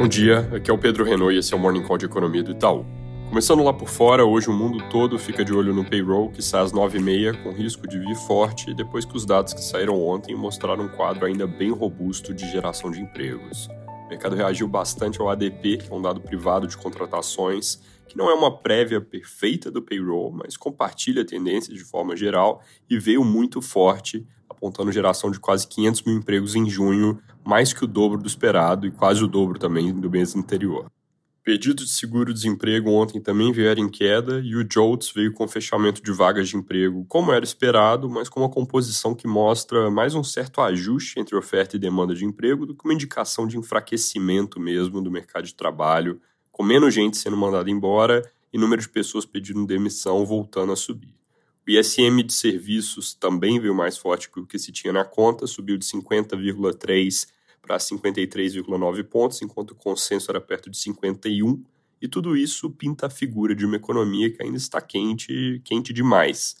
Bom dia, aqui é o Pedro Renault e esse é o Morning Call de Economia do Itaú. Começando lá por fora, hoje o mundo todo fica de olho no payroll, que sai às 9h30, com risco de vir forte, depois que os dados que saíram ontem mostraram um quadro ainda bem robusto de geração de empregos. O mercado reagiu bastante ao ADP, que é um dado privado de contratações, que não é uma prévia perfeita do payroll, mas compartilha tendências de forma geral e veio muito forte, apontando geração de quase 500 mil empregos em junho, mais que o dobro do esperado e quase o dobro também do mês anterior. Pedidos de seguro-desemprego ontem também vieram em queda e o JOLTS veio com fechamento de vagas de emprego como era esperado, mas com uma composição que mostra mais um certo ajuste entre oferta e demanda de emprego do que uma indicação de enfraquecimento mesmo do mercado de trabalho, com menos gente sendo mandada embora e número de pessoas pedindo demissão voltando a subir. O ISM de serviços também veio mais forte que o que se tinha na conta, subiu de 50,3 para 53,9 pontos, enquanto o consenso era perto de 51, e tudo isso pinta a figura de uma economia que ainda está quente, quente demais.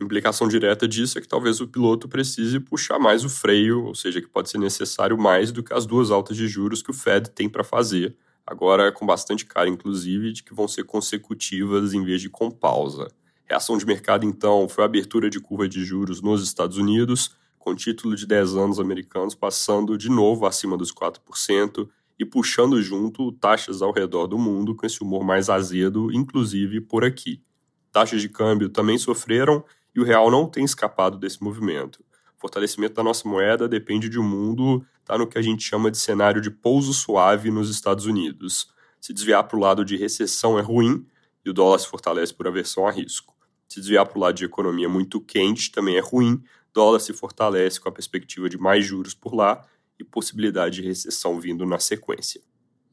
A implicação direta disso é que talvez o piloto precise puxar mais o freio, ou seja, que pode ser necessário mais do que as duas altas de juros que o Fed tem para fazer, agora com bastante cara, inclusive, de que vão ser consecutivas em vez de com pausa. Reação de mercado, então, foi a abertura de curva de juros nos Estados Unidos, com título de 10 anos americanos passando de novo acima dos 4% e puxando junto taxas ao redor do mundo com esse humor mais azedo, inclusive por aqui. Taxas de câmbio também sofreram e o real não tem escapado desse movimento. Fortalecimento da nossa moeda depende de um mundo tá no que a gente chama de cenário de pouso suave nos Estados Unidos. Se desviar para o lado de recessão é ruim e o dólar se fortalece por aversão a risco. Se desviar para o lado de economia muito quente também é ruim dólar se fortalece com a perspectiva de mais juros por lá e possibilidade de recessão vindo na sequência.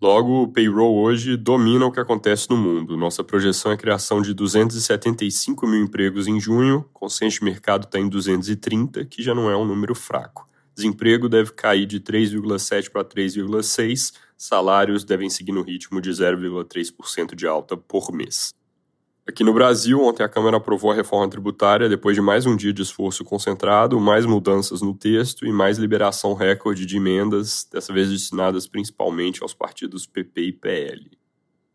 Logo, o payroll hoje domina o que acontece no mundo. Nossa projeção é a criação de 275 mil empregos em junho, consenso de mercado está em 230, que já não é um número fraco. Desemprego deve cair de 3,7 para 3,6, salários devem seguir no ritmo de 0,3% de alta por mês. Aqui no Brasil, ontem a Câmara aprovou a reforma tributária depois de mais um dia de esforço concentrado, mais mudanças no texto e mais liberação recorde de emendas, dessa vez destinadas principalmente aos partidos PP e PL.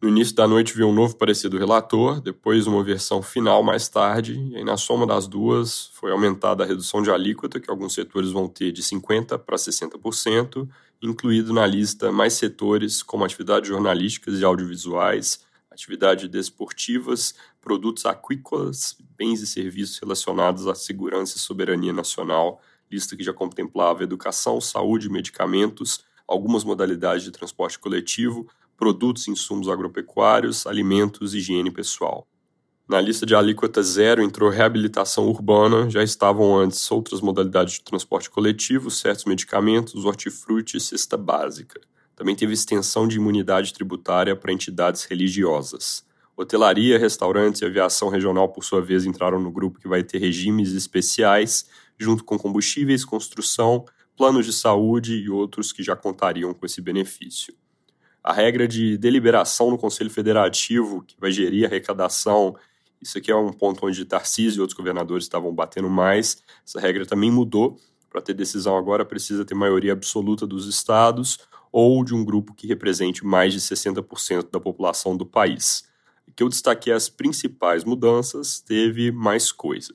No início da noite veio um novo parecer do relator, depois uma versão final mais tarde, e aí na soma das duas foi aumentada a redução de alíquota que alguns setores vão ter de 50% para 60%, incluído na lista mais setores como atividades jornalísticas e audiovisuais, atividades desportivas, produtos aquícolas, bens e serviços relacionados à segurança e soberania nacional, lista que já contemplava educação, saúde, medicamentos, algumas modalidades de transporte coletivo, produtos e insumos agropecuários, alimentos e higiene pessoal. Na lista de alíquota zero entrou reabilitação urbana, já estavam antes outras modalidades de transporte coletivo, certos medicamentos, hortifruti e cesta básica. Também teve extensão de imunidade tributária para entidades religiosas. Hotelaria, restaurantes e aviação regional, por sua vez, entraram no grupo que vai ter regimes especiais, junto com combustíveis, construção, planos de saúde e outros que já contariam com esse benefício. A regra de deliberação no Conselho Federativo, que vai gerir a arrecadação, isso aqui é um ponto onde Tarcísio e outros governadores estavam batendo mais. Essa regra também mudou. Para ter decisão agora, precisa ter maioria absoluta dos estados ou de um grupo que represente mais de 60% da população do país. Que eu destaquei as principais mudanças, teve mais coisa.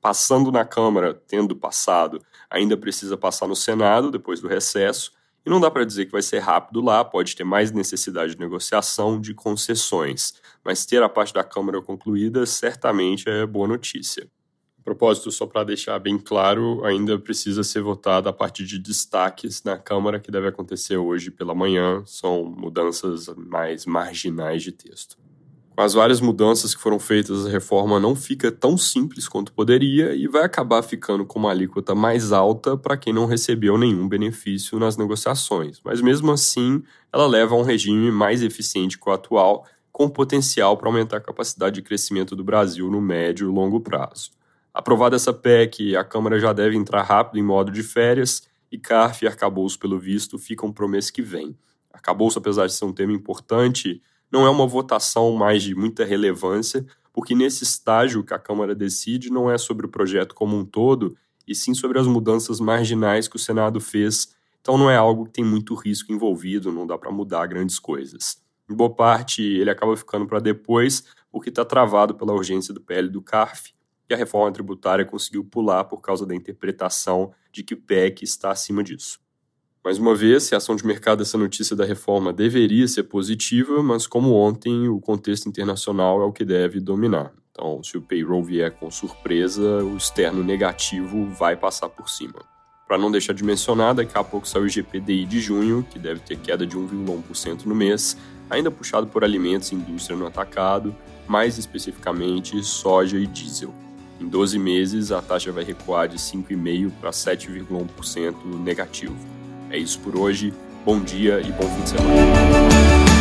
Passando na Câmara, tendo passado, ainda precisa passar no Senado depois do recesso, e não dá para dizer que vai ser rápido lá, pode ter mais necessidade de negociação, de concessões, mas ter a parte da Câmara concluída certamente é boa notícia propósito, só para deixar bem claro, ainda precisa ser votada a partir de destaques na Câmara, que deve acontecer hoje pela manhã. São mudanças mais marginais de texto. Com as várias mudanças que foram feitas, a reforma não fica tão simples quanto poderia e vai acabar ficando com uma alíquota mais alta para quem não recebeu nenhum benefício nas negociações. Mas mesmo assim, ela leva a um regime mais eficiente que o atual, com potencial para aumentar a capacidade de crescimento do Brasil no médio e longo prazo. Aprovada essa PEC, a Câmara já deve entrar rápido em modo de férias e CARF e arcabouço, pelo visto, ficam para o mês que vem. Arcabouço, apesar de ser um tema importante, não é uma votação mais de muita relevância, porque nesse estágio que a Câmara decide não é sobre o projeto como um todo, e sim sobre as mudanças marginais que o Senado fez, então não é algo que tem muito risco envolvido, não dá para mudar grandes coisas. Em boa parte, ele acaba ficando para depois, porque está travado pela urgência do PL do CARF, e a reforma tributária conseguiu pular por causa da interpretação de que o PEC está acima disso. Mais uma vez, se a ação de mercado dessa notícia da reforma deveria ser positiva, mas como ontem, o contexto internacional é o que deve dominar. Então, se o payroll vier com surpresa, o externo negativo vai passar por cima. Para não deixar de mencionar, daqui a pouco sai o GPDI de junho, que deve ter queda de 1,1% no mês, ainda puxado por alimentos e indústria no atacado, mais especificamente soja e diesel. Em 12 meses, a taxa vai recuar de 5,5% para 7,1% negativo. É isso por hoje. Bom dia e bom fim de semana.